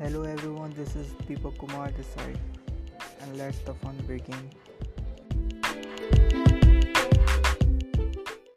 Hello everyone, this is Deepak Kumar Desai, and let the fun begin.